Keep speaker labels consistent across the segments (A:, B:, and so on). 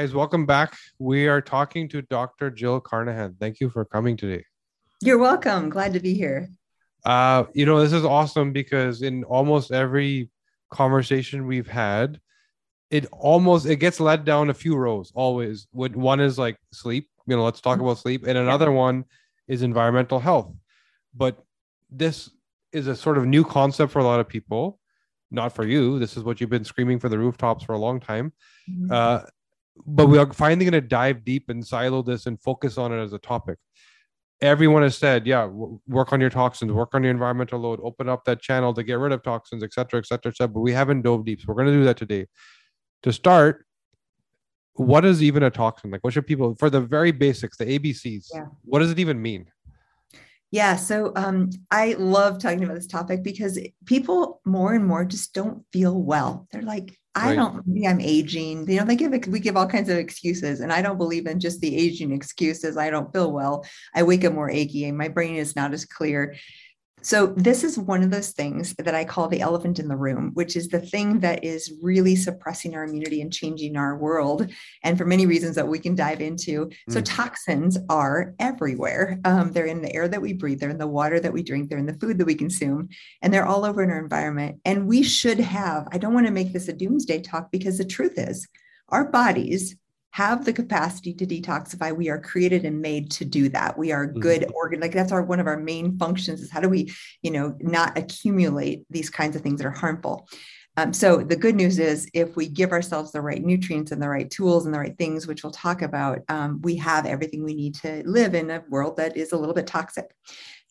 A: guys, welcome back. We are talking to Dr. Jill Carnahan. Thank you for coming today.
B: You're welcome. Glad to be here.
A: Uh, you know, this is awesome because in almost every conversation we've had, it almost it gets led down a few rows always. When one is like sleep, you know, let's talk
B: Mm-hmm.
A: about sleep, and another one is environmental health. But this is a sort of new concept for a lot of people. Not for you. This is what you've been screaming for the rooftops for a long time.
B: Mhm.
A: Uh, but we are finally going to dive deep and silo this and focus on it as a topic. Everyone has said, yeah, w- work on your toxins, work on your environmental load, open up that channel to get rid of toxins, et cetera, et cetera, et cetera. But we haven't dove deep. So we're going to do that today. To start, what is even a toxin? Like, what should people, for the very basics, the ABCs,
B: Yeah.
A: what does it even mean?
B: Yeah, so um, I love talking about this topic because people more and more just don't feel well. They're like, I
A: Right.
B: don't, maybe I'm aging. You know, they give it we give all kinds of excuses, and I don't believe in just the aging excuses. I don't feel well. I wake up more achy, and my brain is not as clear. So this is one of those things that I call the elephant in the room, which is the thing that is really suppressing our immunity and changing our world, and for many reasons that we can dive into. So
A: Mm.
B: toxins are everywhere. Um, they're in the air that we breathe, they're in the water that we drink, they're in the food that we consume, and they're all over in our environment. And we should have. I don't want to make this a doomsday talk because the truth is, our bodies have the capacity to detoxify we are created and made to do that. We are
A: Mhm.
B: good organ like that's our one of our main functions is how do we you know not accumulate these kinds of things that are harmful. Um, so the good news is if we give ourselves the right nutrients and the right tools and the right things which we'll talk about um, we have everything we need to live in a world that is a little bit toxic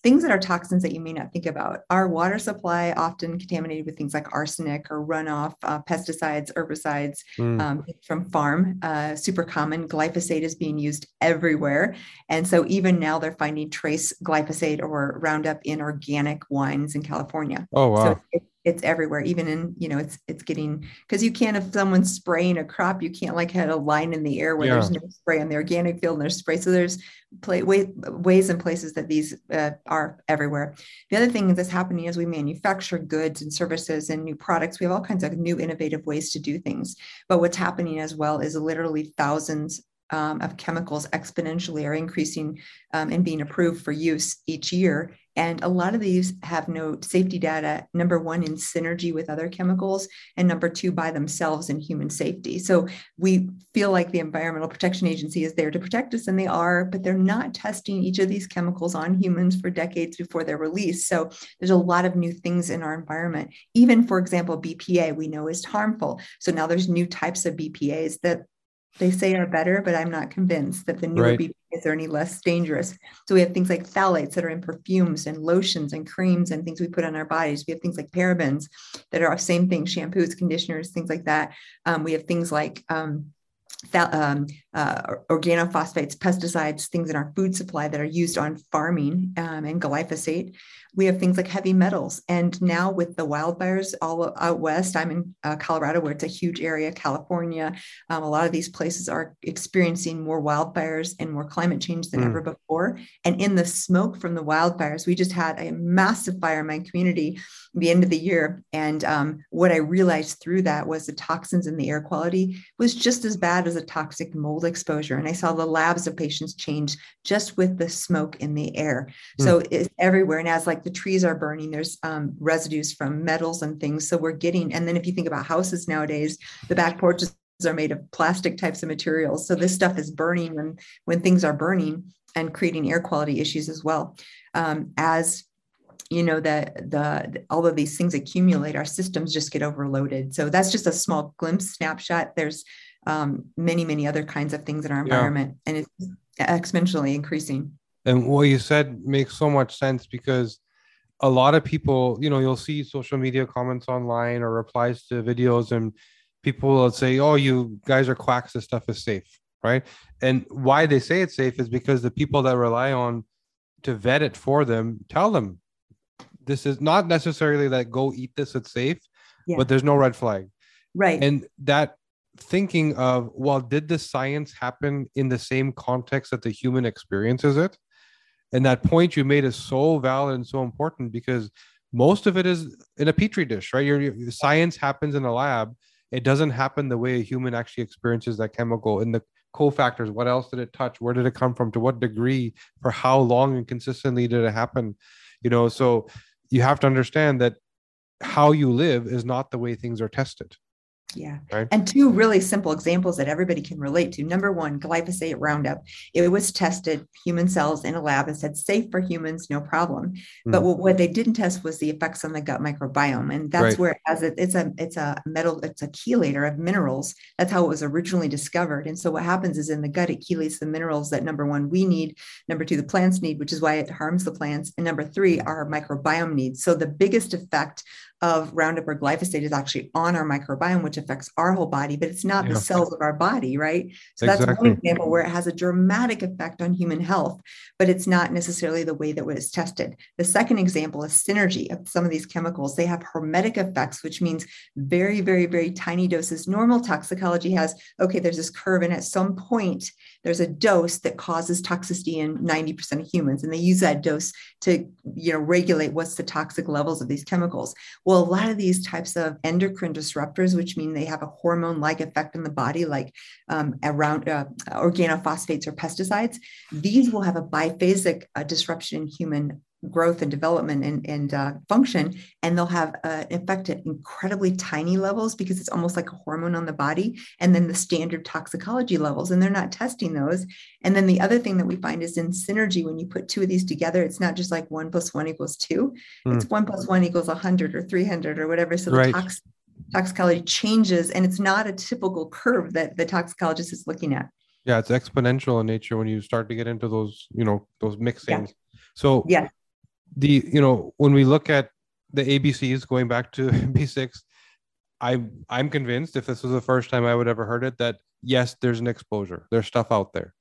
B: things that are toxins that you may not think about our water supply often contaminated with things like arsenic or runoff uh, pesticides herbicides
A: Mm,
B: um, from farm, uh, super common. Glyphosate is being used everywhere. And so even now they're finding trace glyphosate or Roundup in organic wines in California.
A: oh, wow.
B: So it's everywhere, even in, you know, it's it's getting because you can't if someone's spraying a crop, you can't like have a line in the air where there's no spray on the organic field and there's spray. So there's play, way, ways and places that these uh, are everywhere. The other thing that's happening is we manufacture goods and services and new products. We have all kinds of new innovative ways to do things. But what's happening as well is literally thousands um, of chemicals exponentially are increasing um, and being approved for use each year. And a lot of these have no safety data, number one, in synergy with other chemicals, and number two, by themselves in human safety. So we feel like the Environmental Protection Agency is there to protect us, and they are, but they're not testing each of these chemicals on humans for decades before they're released. So there's a lot of new things in our environment. Even, for example, BPA, we know is harmful. So now there's new types of BPAs that they say are better, but I'm not convinced that the newer
A: Right.
B: BPAs are any less dangerous. So we have things like phthalates that are in perfumes and lotions and creams and things we put on our bodies. We have things like parabens that are same thing, shampoos, conditioners, things like that. Um, we have things like um, um, uh, organophosphates, pesticides, things in our food supply that are used on farming um, and glyphosate. We have things like heavy metals. And now with the wildfires all out west, I'm in uh, Colorado where it's a huge area, California. Um, a lot of these places are experiencing more wildfires and more climate change than
A: Mm.
B: ever before. And in the smoke from the wildfires, we just had a massive fire in my community at the end of the year. And um, what I realized through that was the toxins in the air quality was just as bad as a toxic mold exposure. And I saw the labs of patients change just with the smoke in the air. So it's everywhere. And as like the trees are burning, there's um, residues from metals and things. So we're getting, and then if you think about houses nowadays, the back porches are made of plastic types of materials. So this stuff is burning when when things are burning and creating air quality issues as well. Um, as you know the the all of these things accumulate our systems just get overloaded so that's just a small glimpse snapshot there's um, many many other kinds of things in our
A: Yeah.
B: environment and it's exponentially increasing
A: And what you said makes so much sense because a lot of people, you know, you'll see social media comments online or replies to videos, and people will say, Oh, you guys are quacks, this stuff is safe, right? And why they say it's safe is because the people that rely on to vet it for them tell them this is not necessarily that go eat this, it's safe,
B: Yeah.
A: but there's no red flag.
B: right
A: And that thinking of, well, did the science happen in the same context that the human experiences it? And that point you made is so valid and so important because most of it is in a petri dish, right? Your, your science happens in a lab, it doesn't happen the way a human actually experiences that chemical in the cofactors. What else did it touch? Where did it come from? To what degree? For how long and consistently did it happen? You know so you have to understand that how you live is not the way things are tested
B: yeah. Right. And two really simple examples that everybody can relate to. Number one, glyphosate Roundup. It was tested human cells in a lab and said safe for humans, no problem. Mm. But what, they didn't test was the effects on the gut microbiome, and that's right. where has it, it's a it's a metal it's a chelator of minerals. That's how it was originally discovered. And so what happens is in the gut it chelates the minerals that number one we need, number two the plants need, which is why it harms the plants, and number three our microbiome needs. So the biggest effect of Roundup or glyphosate is actually on our microbiome, which affects our whole body, but it's not yeah. the cells of our body, right? So exactly. that's one example where it has a dramatic effect on human health, but it's not necessarily the way that it was tested. The second example is synergy of some of these chemicals. They have hormetic effects, which means very, very, very tiny doses. Normal toxicology has, okay, there's this curve, and at some point, there's a dose that causes toxicity in 90% of humans, and they use that dose to, you know, regulate what's the toxic levels of these chemicals. Well, a lot of these types of endocrine disruptors, which mean they have a hormone like effect in the body, like um, around uh, organophosphates or pesticides, these will have a biphasic uh, disruption in human growth and development and, and uh, function and they'll have uh, effect at incredibly tiny levels because it's almost like a hormone on the body and then the standard toxicology levels and they're not testing those and then the other thing that we find is in synergy when you put two of these together it's not just like one plus one equals two mm. it's one plus one equals 100 or 300 or whatever so right. the tox- toxicology changes and it's not a typical curve that the toxicologist is looking at
A: yeah it's exponential in nature when you start to get into those you know those mixings yeah. so
B: yeah
A: the you know when we look at the abcs going back to b6 i i'm convinced if this was the first time i would ever heard it that yes there's an exposure. There's stuff out there.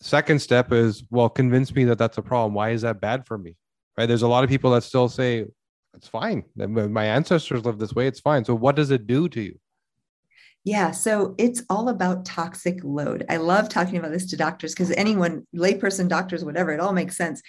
A: Second step is well convince me that that's a problem. Why is that bad for me? Right? There's a lot of people that still say it's fine. My ancestors lived this way. It's fine. So what does it do to you?
B: Yeah, so it's all about toxic load. I love talking about this to doctors because anyone, layperson, doctors, whatever, it all makes sense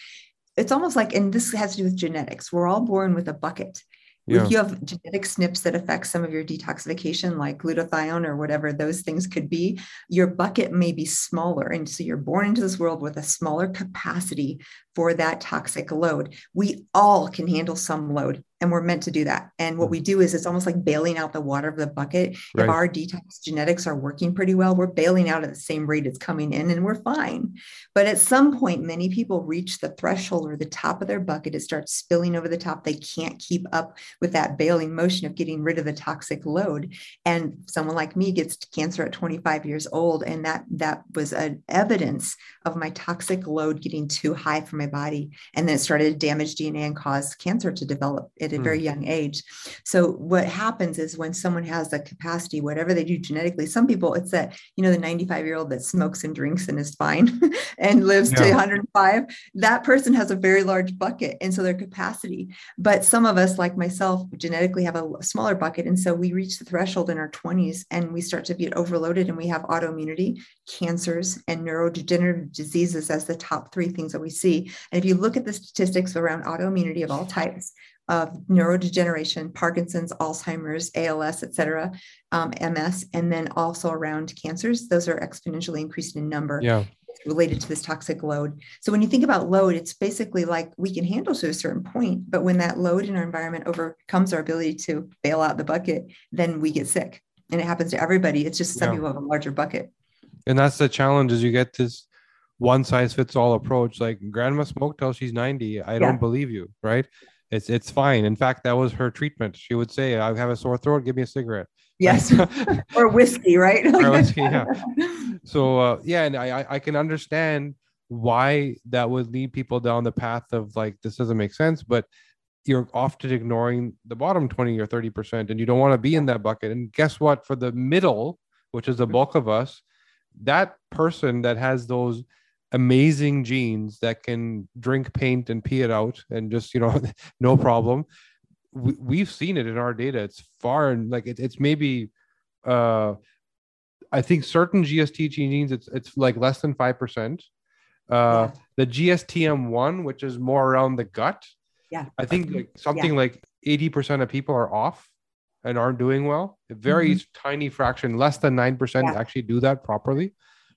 B: it's almost like, and this has to do with genetics. We're all born with a bucket. Yeah. If you have genetic SNPs that affect some of your detoxification, like glutathione or whatever those things could be, your bucket may be smaller. And so you're born into this world with a smaller capacity for that toxic load. We all can handle some load and we're meant to do that. And what hmm. we do is it's almost like bailing out the water of the bucket. Right. If our detox genetics are working pretty well, we're bailing out at the same rate it's coming in and we're fine. But at some point, many people reach the threshold or the top of their bucket. It starts spilling over the top. They can't keep up with that bailing motion of getting rid of the toxic load. And someone like me gets cancer at 25 years old. And that that was an evidence of my toxic load getting too high for my body. And then it started to damage DNA and cause cancer to develop at a mm. very young age. So what happens is when someone has the capacity, whatever they do genetically, some people it's that, you know, the 95 year old that smokes and drinks and is fine and lives yeah. to 105, that person has a very large bucket. And so their capacity, but some of us like myself genetically have a smaller bucket. And so we reach the threshold in our 20s and we start to get overloaded and we have autoimmunity, cancers, and neurodegenerative diseases as the top three things that we see. And if you look at the statistics around autoimmunity of all types, of neurodegeneration, Parkinson's, Alzheimer's, ALS, et cetera, um, MS, and then also around cancers. Those are exponentially increased in number.
A: Yeah.
B: Related to this toxic load. So, when you think about load, it's basically like we can handle to a certain point, but when that load in our environment overcomes our ability to bail out the bucket, then we get sick. And it happens to everybody. It's just some yeah. people have a larger bucket.
A: And that's the challenge is you get this one size fits all approach. Like grandma smoked till she's 90. I yeah. don't believe you, right? It's it's fine. In fact, that was her treatment. She would say, "I have a sore throat. Give me a cigarette."
B: Yes, or whiskey, right? or whiskey,
A: yeah. So uh, yeah, and I I can understand why that would lead people down the path of like this doesn't make sense, but you're often ignoring the bottom 20 or 30 percent, and you don't want to be in that bucket. And guess what? For the middle, which is the bulk of us, that person that has those amazing genes that can drink paint and pee it out and just you know no problem we, have seen it in our data it's far and like it, it's maybe uh i think certain gst genes it's it's like less than 5% uh yeah. the gstm1 which is more around the gut
B: yeah
A: i think like something yeah. like 80% of people are off and aren't doing well. A very mm-hmm. tiny fraction, less than 9% yeah. actually do that properly,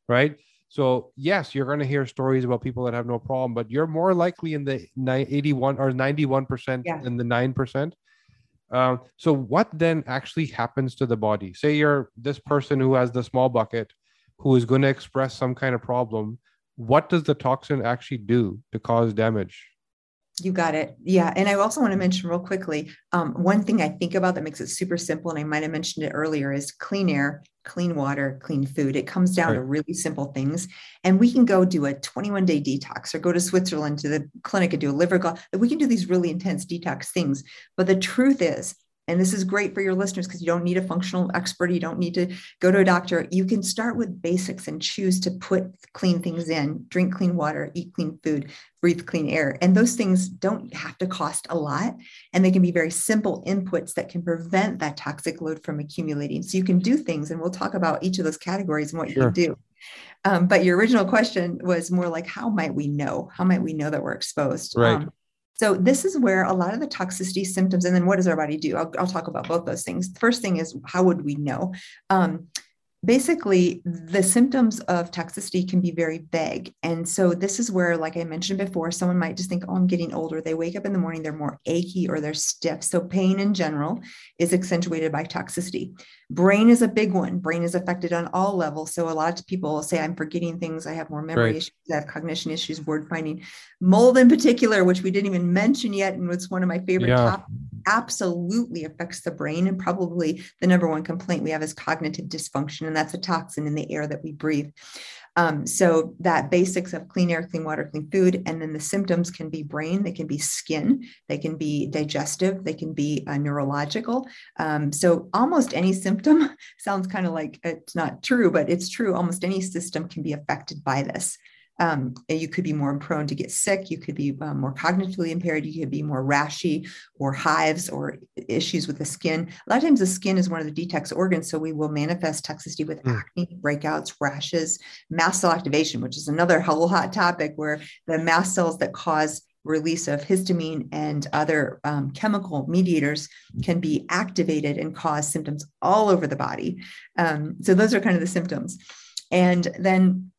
A: right? So, yes, you're going to hear stories about people that have no problem, but you're more likely in the 81 or 91% yeah. than the 9%. Um, so, what then actually happens to the body? Say you're this person who has the small bucket who is going to express some kind of problem. What does the toxin actually do to cause damage?
B: You got it. Yeah. And I also want to mention real quickly um, one thing I think about that makes it super simple, and I might have mentioned it earlier, is clean air, clean water, clean food. It comes down right. to really simple things. And we can go do a 21 day detox or go to Switzerland to the clinic and do a liver. We can do these really intense detox things. But the truth is, and this is great for your listeners because you don't need a functional expert. You don't need to go to a doctor. You can start with basics and choose to put clean things in, drink clean water, eat clean food, breathe clean air. And those things don't have to cost a lot. And they can be very simple inputs that can prevent that toxic load from accumulating. So you can do things, and we'll talk about each of those categories and what sure. you can do. Um, but your original question was more like, how might we know? How might we know that we're exposed?
A: Right. Um,
B: so this is where a lot of the toxicity symptoms, and then what does our body do? I'll, I'll talk about both those things. First thing is how would we know? Um, basically the symptoms of toxicity can be very vague. And so this is where like i mentioned before someone might just think oh i'm getting older. They wake up in the morning they're more achy or they're stiff. So pain in general is accentuated by toxicity. Brain is a big one. Brain is affected on all levels. So a lot of people say i'm forgetting things. I have more memory right. issues. I have cognition issues word finding. Mold in particular which we didn't even mention yet and it's one of my favorite yeah. topics absolutely affects the brain. And probably the number one complaint we have is cognitive dysfunction, and that's a toxin in the air that we breathe. Um, so that basics of clean air, clean water, clean food, and then the symptoms can be brain, they can be skin, they can be digestive, they can be uh, neurological. Um, so almost any symptom sounds kind of like it's not true, but it's true. Almost any system can be affected by this. Um, you could be more prone to get sick. You could be um, more cognitively impaired. You could be more rashy or hives or issues with the skin. A lot of times, the skin is one of the detox organs. So we will manifest toxicity with mm. acne, breakouts, rashes, mast cell activation, which is another whole hot topic where the mast cells that cause release of histamine and other um, chemical mediators can be activated and cause symptoms all over the body. Um, so those are kind of the symptoms. And then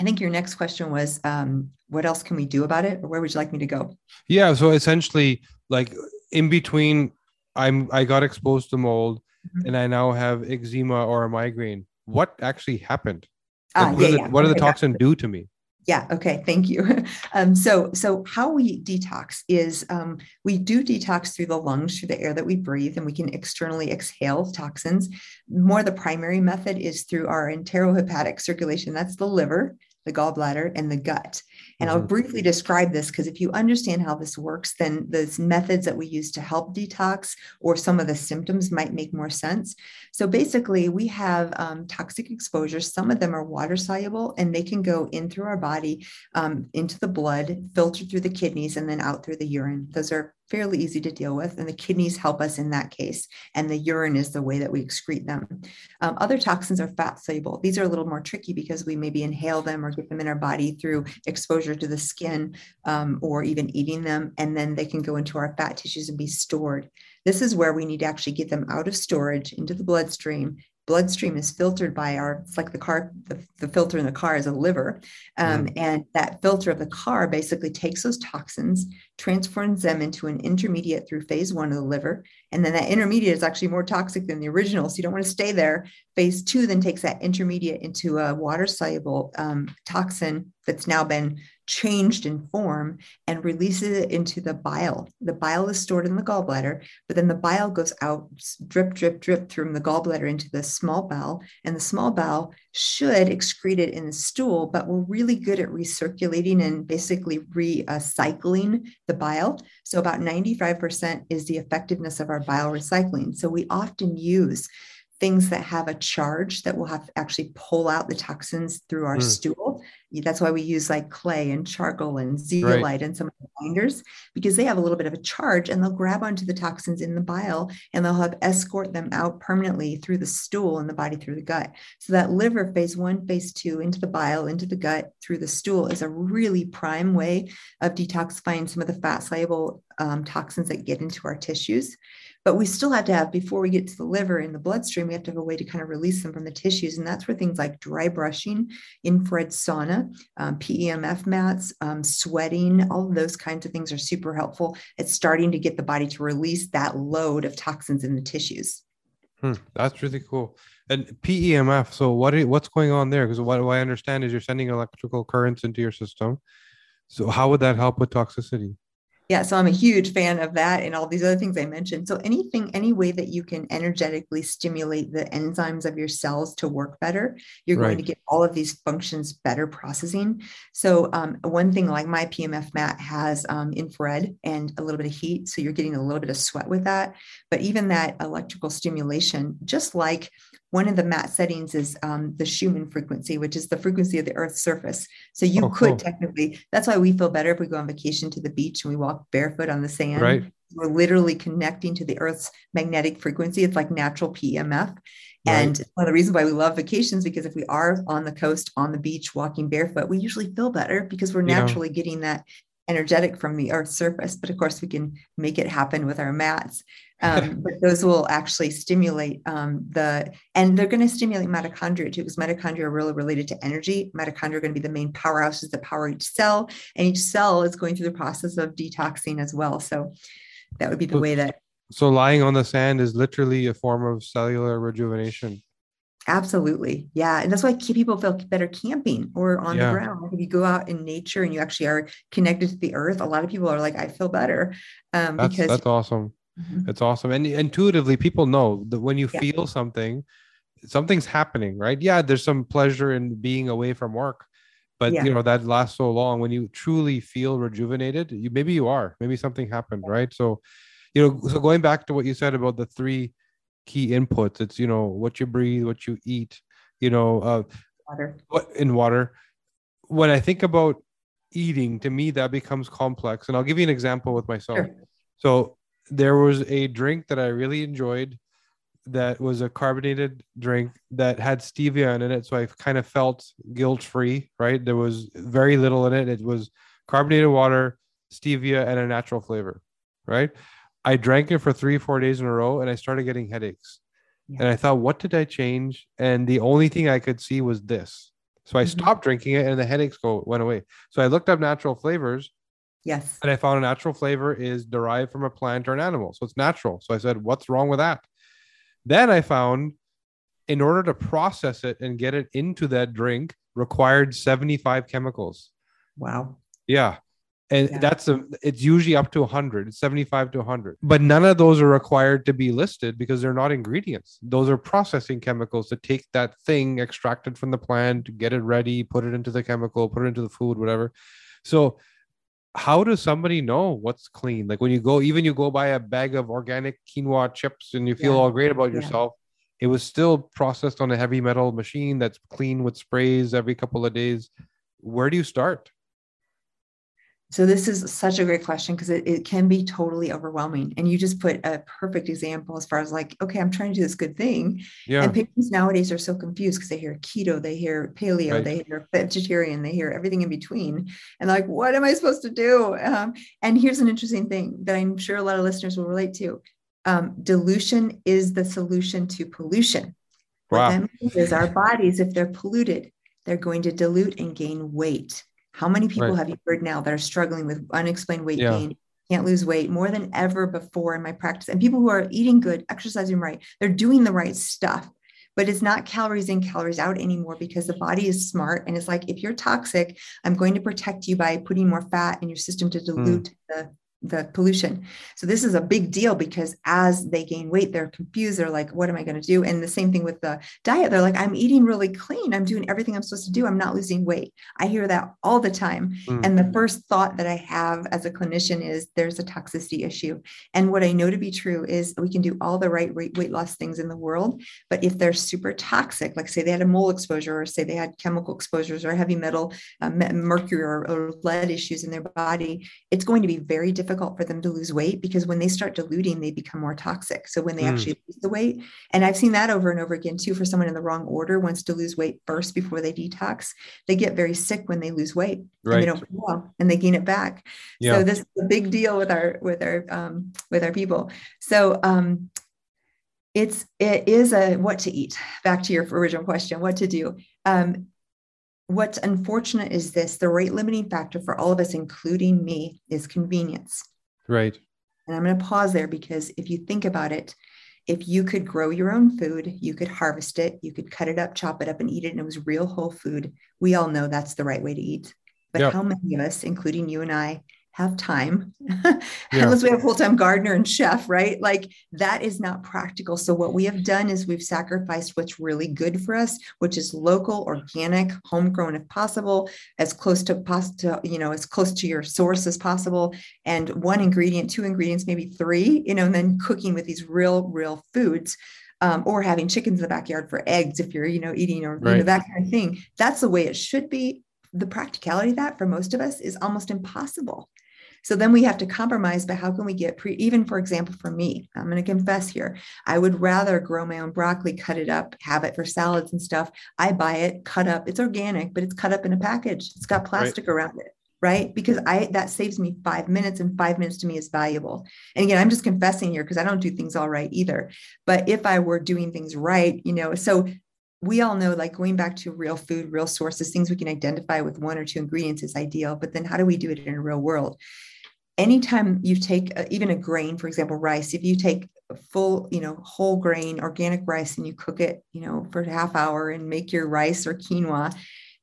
B: I think your next question was, um, what else can we do about it, or where would you like me to go?
A: Yeah, so essentially, like in between, I'm I got exposed to mold, mm-hmm. and I now have eczema or a migraine. What actually happened?
B: Ah,
A: what,
B: yeah,
A: the,
B: yeah.
A: what did the toxin do to me?
B: Yeah. Okay. Thank you. Um, so, so how we detox is um, we do detox through the lungs, through the air that we breathe, and we can externally exhale toxins. More the primary method is through our enterohepatic circulation. That's the liver the gallbladder, and the gut. And mm-hmm. I'll briefly describe this because if you understand how this works, then those methods that we use to help detox or some of the symptoms might make more sense. So basically, we have um, toxic exposures. Some of them are water soluble and they can go in through our body, um, into the blood, filter through the kidneys, and then out through the urine. Those are fairly easy to deal with, and the kidneys help us in that case. And the urine is the way that we excrete them. Um, other toxins are fat soluble. These are a little more tricky because we maybe inhale them or get them in our body through exposure to the skin um, or even eating them, and then they can go into our fat tissues and be stored. This is where we need to actually get them out of storage into the bloodstream bloodstream is filtered by our it's like the car the, the filter in the car is a liver um, mm. and that filter of the car basically takes those toxins transforms them into an intermediate through phase one of the liver and then that intermediate is actually more toxic than the original so you don't want to stay there phase two then takes that intermediate into a water soluble um, toxin that's now been changed in form and releases it into the bile. The bile is stored in the gallbladder, but then the bile goes out, drip, drip, drip from the gallbladder into the small bowel. And the small bowel should excrete it in the stool, but we're really good at recirculating and basically recycling the bile. So about 95% is the effectiveness of our bile recycling. So we often use things that have a charge that will have to actually pull out the toxins through our mm. stool. That's why we use like clay and charcoal and zeolite right. and some of the binders because they have a little bit of a charge and they'll grab onto the toxins in the bile and they'll have escort them out permanently through the stool and the body through the gut. So that liver phase one, phase two into the bile, into the gut through the stool is a really prime way of detoxifying some of the fat soluble um, toxins that get into our tissues. But we still have to have before we get to the liver and the bloodstream we have to have a way to kind of release them from the tissues and that's where things like dry brushing infrared sauna um, pemf mats um, sweating all of those kinds of things are super helpful it's starting to get the body to release that load of toxins in the tissues
A: Hmm, that's really cool. And PEMF. So what is, what's going on there? Because what, what I understand is you're sending electrical currents into your system. So how would that help with toxicity?
B: Yeah so i'm a huge fan of that and all these other things i mentioned. So anything any way that you can energetically stimulate the enzymes of your cells to work better you're right. going to get all of these functions better processing. So um, one thing like my pmf mat has um, infrared and a little bit of heat so you're getting a little bit of sweat with that. But even that electrical stimulation just like one of the mat settings is um, the Schumann frequency, which is the frequency of the Earth's surface. So you oh, could cool. technically, that's why we feel better if we go on vacation to the beach and we walk barefoot on the sand.
A: Right.
B: We're literally connecting to the Earth's magnetic frequency. It's like natural PEMF. And one of the reasons why we love vacations because if we are on the coast, on the beach, walking barefoot, we usually feel better because we're naturally yeah. getting that energetic from the earth's surface but of course we can make it happen with our mats um, but those will actually stimulate um, the and they're going to stimulate mitochondria too because mitochondria are really related to energy mitochondria are going to be the main powerhouses that power each cell and each cell is going through the process of detoxing as well so that would be the way that
A: so lying on the sand is literally a form of cellular rejuvenation
B: Absolutely. Yeah. And that's why people feel better camping or on yeah. the ground. Like if you go out in nature and you actually are connected to the earth, a lot of people are like, I feel better. Um,
A: that's, because that's awesome. Mm-hmm. It's awesome. And intuitively, people know that when you yeah. feel something, something's happening, right? Yeah, there's some pleasure in being away from work, but yeah. you know that lasts so long. When you truly feel rejuvenated, you maybe you are, maybe something happened, right? So, you know, so going back to what you said about the three key inputs. It's you know what you breathe, what you eat, you know, uh,
B: water.
A: What in water. When I think about eating, to me that becomes complex, and I'll give you an example with myself. Sure. So there was a drink that I really enjoyed that was a carbonated drink that had stevia in it. So I kind of felt guilt free, right? There was very little in it. It was carbonated water, stevia, and a natural flavor, right? I drank it for three, four days in a row and I started getting headaches. Yeah. And I thought, what did I change? And the only thing I could see was this. So I mm-hmm. stopped drinking it and the headaches go went away. So I looked up natural flavors.
B: Yes.
A: And I found a natural flavor is derived from a plant or an animal. So it's natural. So I said, what's wrong with that? Then I found in order to process it and get it into that drink required 75 chemicals.
B: Wow.
A: Yeah and yeah. that's a it's usually up to 100 it's 75 to 100 but none of those are required to be listed because they're not ingredients those are processing chemicals to take that thing extracted from the plant get it ready put it into the chemical put it into the food whatever so how does somebody know what's clean like when you go even you go buy a bag of organic quinoa chips and you feel yeah. all great about yeah. yourself it was still processed on a heavy metal machine that's clean with sprays every couple of days where do you start
B: so this is such a great question because it, it can be totally overwhelming. And you just put a perfect example as far as like, okay, I'm trying to do this good thing. Yeah. And patients nowadays are so confused because they hear keto, they hear paleo, right. they hear vegetarian, they hear everything in between. And like, what am I supposed to do? Um, and here's an interesting thing that I'm sure a lot of listeners will relate to. Um, dilution is the solution to pollution. Wow. What that means is our bodies, if they're polluted, they're going to dilute and gain weight. How many people right. have you heard now that are struggling with unexplained weight yeah. gain, can't lose weight more than ever before in my practice? And people who are eating good, exercising right, they're doing the right stuff, but it's not calories in, calories out anymore because the body is smart. And it's like, if you're toxic, I'm going to protect you by putting more fat in your system to hmm. dilute mm. the the pollution. So this is a big deal because as they gain weight, they're confused. They're like, what am I going to do? And the same thing with the diet. They're like, I'm eating really clean. I'm doing everything I'm supposed to do. I'm not losing weight. I hear that all the time. Mm. And the first thought that I have as a clinician is there's a toxicity issue. And what I know to be true is we can do all the right weight loss things in the world. But if they're super toxic, like say they had a mole exposure or say they had chemical exposures or heavy metal, uh, mercury or, or lead issues in their body, it's going to be very difficult difficult for them to lose weight because when they start diluting, they become more toxic. So when they mm. actually lose the weight, and I've seen that over and over again too, for someone in the wrong order wants to lose weight first before they detox, they get very sick when they lose weight right. and they don't well and they gain it back. Yeah. So this is a big deal with our with our um, with our people. So um, it's it is a what to eat. Back to your original question, what to do. Um, what's unfortunate is this the rate limiting factor for all of us, including me, is convenience.
A: Right.
B: And I'm going to pause there because if you think about it, if you could grow your own food, you could harvest it, you could cut it up, chop it up, and eat it, and it was real whole food, we all know that's the right way to eat. But yep. how many of us, including you and I, have time. Yeah. unless we have a full-time gardener and chef right? Like that is not practical. So what we have done is we've sacrificed what's really good for us which is local organic homegrown if possible as close to pasta you know as close to your source as possible. And one ingredient two ingredients maybe three you know and then cooking with these real real foods um, or having chickens in the backyard for eggs if you're you know eating or right. you know, that kind of thing. That's the way it should be. The practicality of that for most of us is almost impossible so then we have to compromise, but how can we get pre, even for example, for me, I'm going to confess here, I would rather grow my own broccoli, cut it up, have it for salads and stuff. I buy it cut up. It's organic, but it's cut up in a package. It's got plastic right. around it right because i that saves me five minutes and five minutes to me is valuable and again i'm just confessing here because i don't do things all right either but if i were doing things right you know so we all know like going back to real food real sources things we can identify with one or two ingredients is ideal but then how do we do it in a real world anytime you take a, even a grain, for example, rice, if you take full, you know, whole grain organic rice and you cook it, you know, for a half hour and make your rice or quinoa,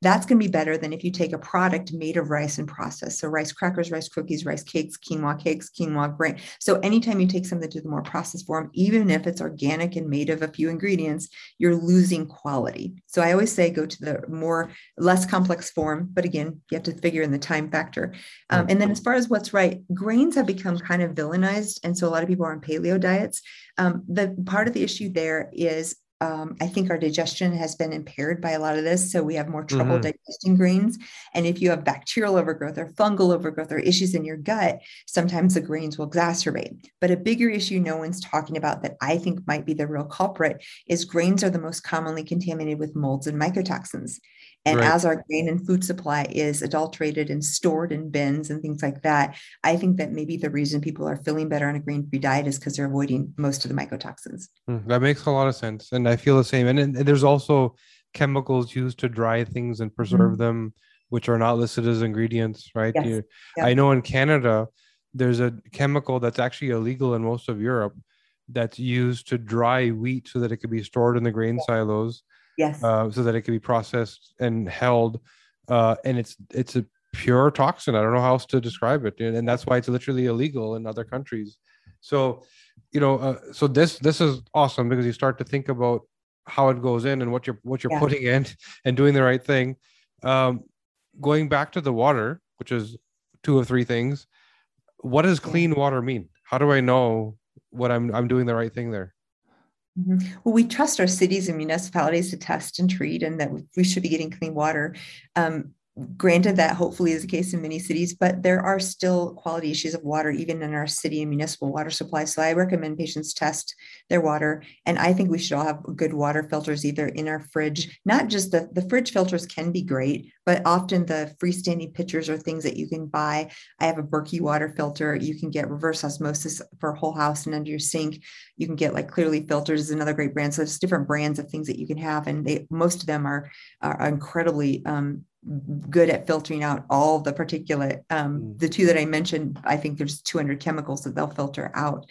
B: that's going to be better than if you take a product made of rice and process. So rice crackers, rice cookies, rice cakes, quinoa cakes, quinoa grain. So anytime you take something to the more processed form, even if it's organic and made of a few ingredients, you're losing quality. So I always say go to the more less complex form, but again, you have to figure in the time factor. Um, and then as far as what's right, grains have become kind of villainized, and so a lot of people are on paleo diets. Um, the part of the issue there is um, I think our digestion has been impaired by a lot of this. So we have more trouble mm-hmm. digesting grains. And if you have bacterial overgrowth or fungal overgrowth or issues in your gut, sometimes the grains will exacerbate. But a bigger issue no one's talking about that I think might be the real culprit is grains are the most commonly contaminated with molds and mycotoxins. And right. as our grain and food supply is adulterated and stored in bins and things like that, I think that maybe the reason people are feeling better on a grain free diet is because they're avoiding most of the mycotoxins.
A: Mm, that makes a lot of sense. And I feel the same. And, and there's also chemicals used to dry things and preserve mm-hmm. them, which are not listed as ingredients, right? Yes. You, I know in Canada, there's a chemical that's actually illegal in most of Europe that's used to dry wheat so that it could be stored in the grain silos
B: Yes.
A: Uh, so that it can be processed and held. Uh, and it's it's a pure toxin. I don't know how else to describe it, and that's why it's literally illegal in other countries. So, you know, uh, so this this is awesome because you start to think about how it goes in and what you're what you're yeah. putting in and doing the right thing. Um, going back to the water, which is two of three things. What does clean water mean? How do I know what I'm I'm doing the right thing there?
B: Mm-hmm. Well, we trust our cities and municipalities to test and treat, and that we should be getting clean water. Um, granted that hopefully is the case in many cities but there are still quality issues of water even in our city and municipal water supply. So i recommend patients test their water and i think we should all have good water filters either in our fridge. Not just the the fridge filters can be great but often the freestanding pitchers are things that you can buy. I have a berkey water filter. You can get reverse osmosis for whole house and under your sink. You can get like clearly filters is another great brand. So there's different brands of things that you can have and they most of them are are incredibly um, good at filtering out all the particulate. Um, mm. The two that I mentioned, I think there's 200 chemicals that they'll filter out.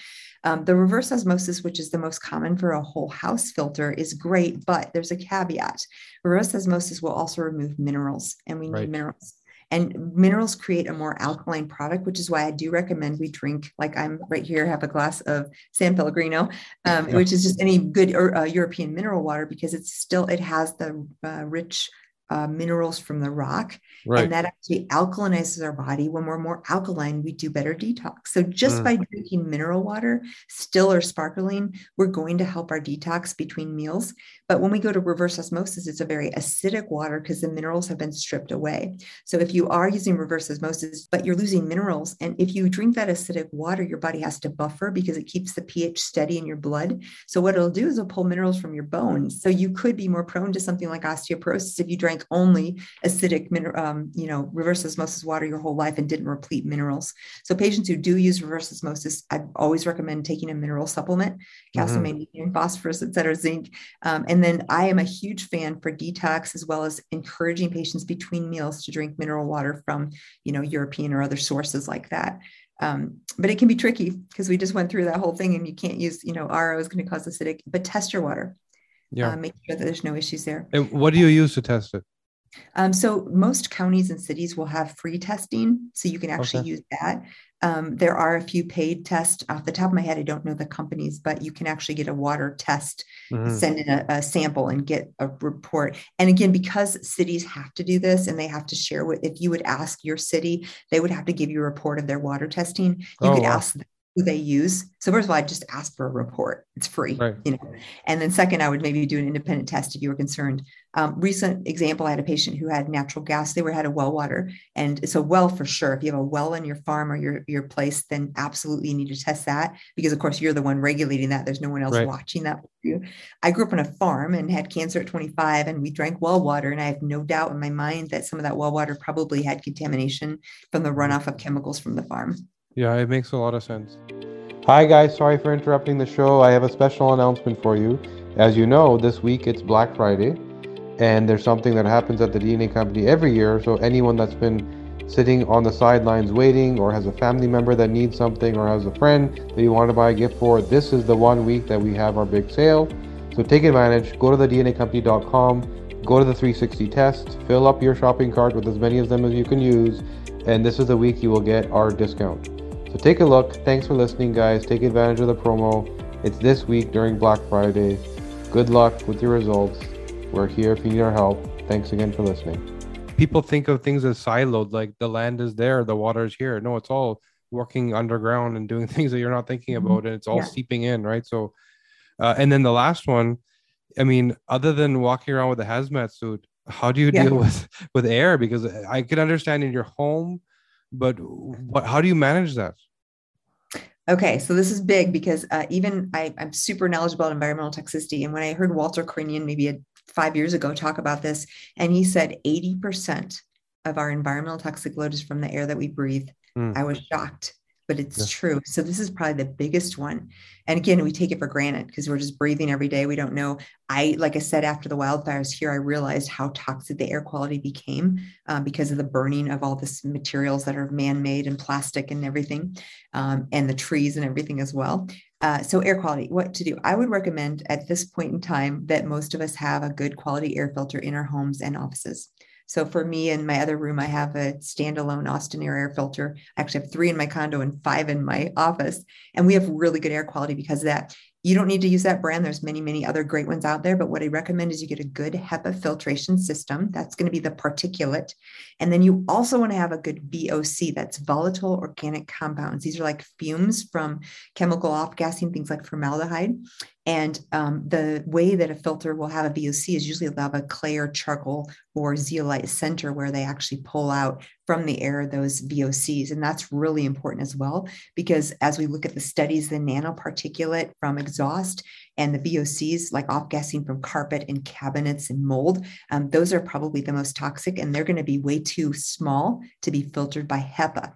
B: Um, the reverse osmosis, which is the most common for a whole house filter, is great, but there's a caveat. Reverse osmosis will also remove minerals, and we need right. minerals. And minerals create a more alkaline product, which is why I do recommend we drink, like I'm right here, have a glass of San Pellegrino, um, yeah. which is just any good uh, European mineral water because it's still, it has the uh, rich uh, minerals from the rock,
A: Right.
B: and that actually alkalinizes our body. When we're more alkaline, we do better detox. So just
A: Mm.
B: by drinking mineral water, still or sparkling, we're going to help our detox between meals. But when we go to reverse osmosis, it's a very acidic water because the minerals have been stripped away. So if you are using reverse osmosis, but you're losing minerals, and if you drink that acidic water, your body has to buffer because it keeps the pH steady in your blood. So what it'll do is it'll pull minerals from your bones. So you could be more prone to something like osteoporosis if you drank only acidic, um, you know, reverse osmosis water your whole life and didn't replete minerals. So patients who do use reverse osmosis, I always recommend taking a mineral supplement, calcium,
A: Mhm.
B: magnesium, phosphorus, et cetera, zinc. Um, and then I am a huge fan for detox as well as encouraging patients between meals to drink mineral water from, you know, European or other sources like that. Um, but it can be tricky because we just went through that whole thing and you can't use, you know, RO is going to cause acidic, but test your water.
A: Yeah.
B: Uh, make sure that there's no issues there.
A: and what do you use to test it?
B: Um, so most counties and cities will have free testing, so you can actually
A: Okay.
B: use that. Um, there are a few paid tests. Off the top of my head, I don't know the companies, but you can actually get a water test,
A: Mhm.
B: send in a, a sample, and get a report. And again, because cities have to do this and they have to share with, if you would ask your city, they would have to give you a report of their water testing. You
A: Oh,
B: could
A: wow.
B: ask them who they use. So first of all, I just ask for a report. It's free,
A: Right.
B: you know. And then second, I would maybe do an independent test if you were concerned. Um, recent example, I had a patient who had natural gas. They were had a well water, and it's a well for sure. If you have a well in your farm or your your place, then absolutely you need to test that because of course you're the one regulating that. There's no one else
A: Right.
B: watching that for you. I grew up on a farm and had cancer at 25, and we drank well water, and I have no doubt in my mind that some of that well water probably had contamination from the runoff of chemicals from the farm.
A: Yeah, it makes a lot of sense. Hi, guys. Sorry for interrupting the show. I have a special announcement for you. As you know, this week it's Black Friday, and there's something that happens at the DNA company every year. So, anyone that's been sitting on the sidelines waiting, or has a family member that needs something, or has a friend that you want to buy a gift for, this is the one week that we have our big sale. So, take advantage. Go to the DNAcompany.com, go to the 360 test, fill up your shopping cart with as many of them as you can use, and this is the week you will get our discount. So take a look. Thanks for listening, guys. Take advantage of the promo. It's this week during Black Friday. Good luck with your results. We're here if you need our help. Thanks again for listening. People think of things as siloed, like the land is there, the water is here. No, it's all working underground and doing things that you're not thinking
B: Mhm.
A: about, and it's all
B: Yeah.
A: seeping in, right? So, uh, and then the last one, I mean, other than walking around with a hazmat suit, how do you
B: Yeah.
A: deal with with air? Because I can understand in your home, but what? How do you manage that?
B: Okay, so this is big because uh, even I, I'm super knowledgeable about environmental toxicity. And when I heard Walter Crinnion maybe a, five years ago talk about this, and he said 80% of our environmental toxic load is from the air that we breathe,
A: Mm.
B: I was shocked, but it's
A: Yeah.
B: true. So this is probably the biggest one. And again, we take it for granted because we're just breathing every day. We don't know. I, like I said, after the wildfires here, I realized how toxic the air quality became um, because of the burning of all this materials that are man-made and plastic and everything, um, and the trees and everything as well. Uh, so air quality, what to do? I would recommend at this point in time that most of us have a good quality air filter in our homes and offices. So for me in my other room, I have a standalone Austin Air air filter. I actually have three in my condo and five in my office. And we have really good air quality because of that. You don't need to use that brand. There's many, many other great ones out there. But what I recommend is you get a good HEPA filtration system. That's going to be the particulate. And then you also want to have a good VOC, that's volatile organic compounds. These are like fumes from chemical off gassing, things like formaldehyde. And um, the way that a filter will have a VOC is usually they'll have a clay or charcoal or zeolite center where they actually pull out from the air those VOCs. And that's really important as well, because as we look at the studies, the nanoparticulate from exhaust and the VOCs, like off gassing from carpet and cabinets and mold, um, those are probably the most toxic and they're going to be way too small to be filtered by HEPA.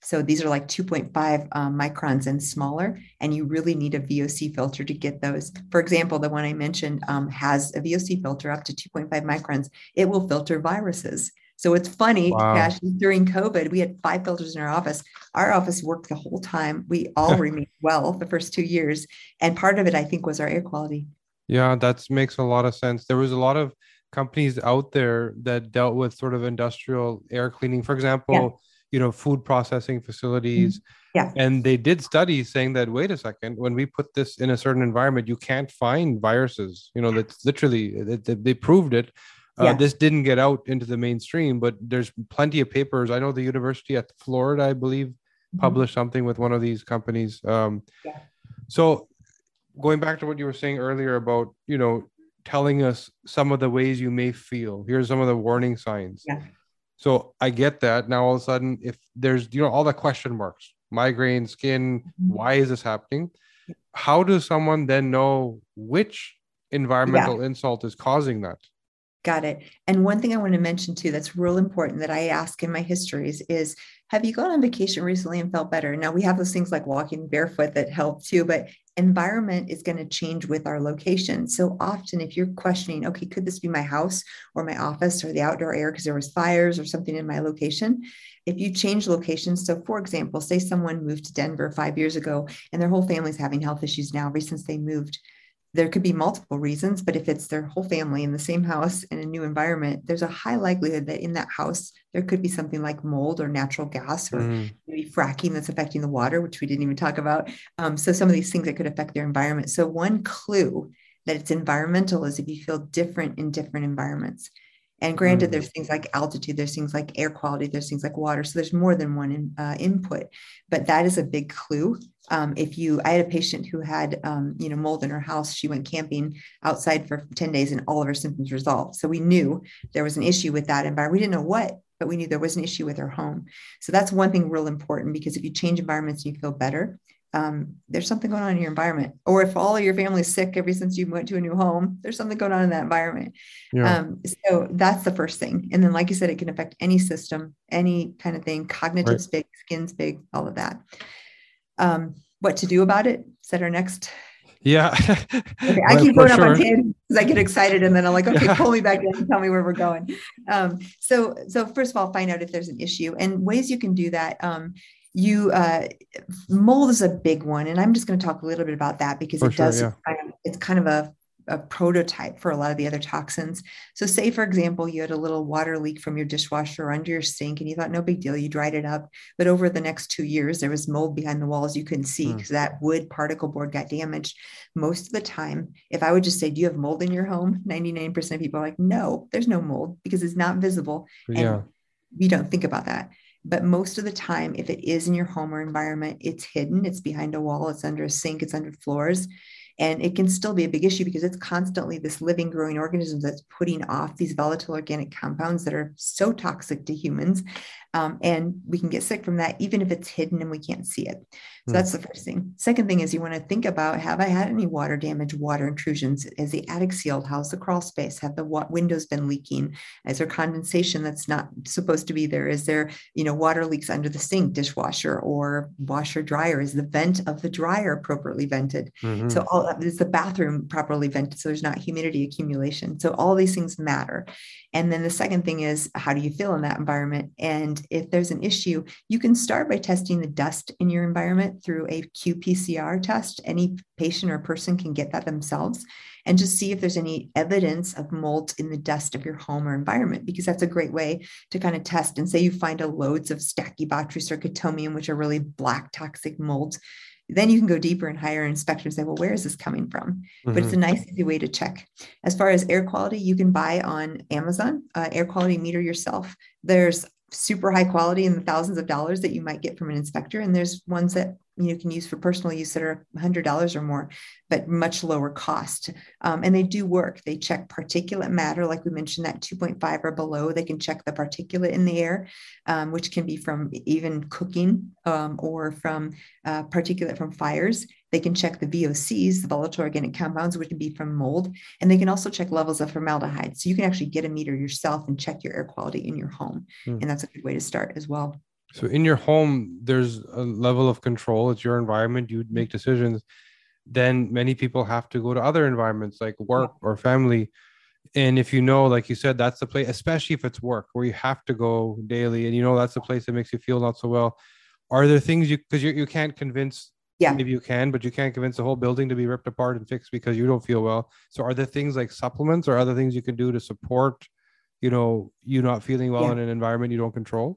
B: So these are like 2.5 um, microns and smaller, and you really need a VOC filter to get those. For example, the one I mentioned um, has a VOC filter up to 2.5 microns. It will filter viruses. So it's funny,
A: Wow.
B: Cash, during COVID, we had five filters in our office. Our office worked the whole time. We all remained well the first two years. And part of it, I think, was our air quality.
A: Yeah, that makes a lot of sense. There was a lot of companies out there that dealt with sort of industrial air cleaning, for example, you know, food processing mm-hmm. facilities.
B: Yeah.
A: And they did studies saying that, wait a second, when we put this in a certain environment, you can't find viruses. You know, that's literally, they- they proved it. Uh, yeah. This didn't get out into the mainstream, but there's plenty of papers. I know the University at Florida, I believe, mm-hmm. published something with one of these companies. Um, yeah. So, going back to what you were saying earlier about, you know, telling us some of the ways you may feel. Here's some of the warning signs.
B: Yeah.
A: So I get that. Now all of a sudden, if there's you know all the question marks, migraine, skin, mm-hmm. why is this happening? How does someone then know which environmental yeah. insult is causing that?
B: Got it. And one thing I want to mention too that's real important that I ask in my histories is have you gone on vacation recently and felt better? Now we have those things like walking barefoot that help too, but environment is going to change with our location. So often if you're questioning, okay, could this be my house or my office or the outdoor air because there was fires or something in my location? If you change locations, so for example, say someone moved to Denver 5 years ago and their whole family's having health issues now ever since they moved there could be multiple reasons, but if it's their whole family in the same house in a new environment, there's a high likelihood that in that house there could be something like mold or natural gas or mm. maybe fracking that's affecting the water, which we didn't even talk about. Um, so some of these things that could affect their environment. So one clue that it's environmental is if you feel different in different environments. And granted, mm. there's things like altitude, there's things like air quality, there's things like water. So there's more than one in, uh, input, but that is a big clue. Um, if you, I had a patient who had, um, you know, mold in her house. She went camping outside for 10 days and all of her symptoms resolved. So we knew there was an issue with that environment. We didn't know what, but we knew there was an issue with her home. So that's one thing real important because if you change environments, you feel better um, there's something going on in your environment. Or if all of your family's sick ever since you went to a new home, there's something going on in that environment. Yeah. Um, so that's the first thing. And then, like you said, it can affect any system, any kind of thing. Cognitive's right. big, skin's big, all of that. Um, what to do about it? Set our next.
A: Yeah.
B: okay, I keep going up on tangents because I get excited and then I'm like, okay, yeah. pull me back in and tell me where we're going. Um, so, so first of all, find out if there's an issue and ways you can do that. You uh, mold is a big one and i'm just going to talk a little bit about that because for it does yeah. kind of, it's kind of a, a prototype for a lot of the other toxins so say for example you had a little water leak from your dishwasher under your sink and you thought no big deal you dried it up but over the next two years there was mold behind the walls you couldn't see because mm. that wood particle board got damaged most of the time if i would just say do you have mold in your home 99% of people are like no there's no mold because it's not visible yeah. and we don't think about that but most of the time, if it is in your home or environment, it's hidden, it's behind a wall, it's under a sink, it's under floors. And it can still be a big issue because it's constantly this living, growing organism that's putting off these volatile organic compounds that are so toxic to humans. Um, and we can get sick from that, even if it's hidden and we can't see it. So mm. that's the first thing. Second thing is you want to think about have I had any water damage, water intrusions? Is the attic sealed? How's the crawl space? Have the wa- windows been leaking? Is there condensation that's not supposed to be there? Is there, you know, water leaks under the sink, dishwasher, or washer dryer? Is the vent of the dryer appropriately vented? Mm-hmm. So all is the bathroom properly vented so there's not humidity accumulation? So all these things matter. And then the second thing is how do you feel in that environment? And if there's an issue, you can start by testing the dust in your environment through a qPCR test. Any patient or person can get that themselves and just see if there's any evidence of mold in the dust of your home or environment, because that's a great way to kind of test. And say you find a loads of Stachybotrys Chaetomium, which are really black toxic molds then you can go deeper and higher inspection and say, well, where is this coming from? Mm-hmm. But it's a mm-hmm. nice easy way to check. As far as air quality, you can buy on Amazon, uh, air quality meter yourself. There's super high quality in the thousands of dollars that you might get from an inspector. And there's ones that you can use for personal use that are $100 or more, but much lower cost. Um, and they do work. They check particulate matter, like we mentioned, that 2.5 or below. They can check the particulate in the air, um, which can be from even cooking um, or from uh, particulate from fires. They can check the VOCs, the volatile organic compounds, which can be from mold. And they can also check levels of formaldehyde. So you can actually get a meter yourself and check your air quality in your home. Mm. And that's a good way to start as well.
A: So in your home, there's a level of control. It's your environment. You make mm-hmm. decisions. Then many people have to go to other environments like work or family. And if you know, like you said, that's the place, especially if it's work where you have to go daily and you know that's the place that makes you feel not so well. Are there things you because you, you can't convince
B: yeah
A: maybe you can but you can't convince the whole building to be ripped apart and fixed because you don't feel well so are there things like supplements or other things you can do to support you know you not feeling well yeah. in an environment you don't control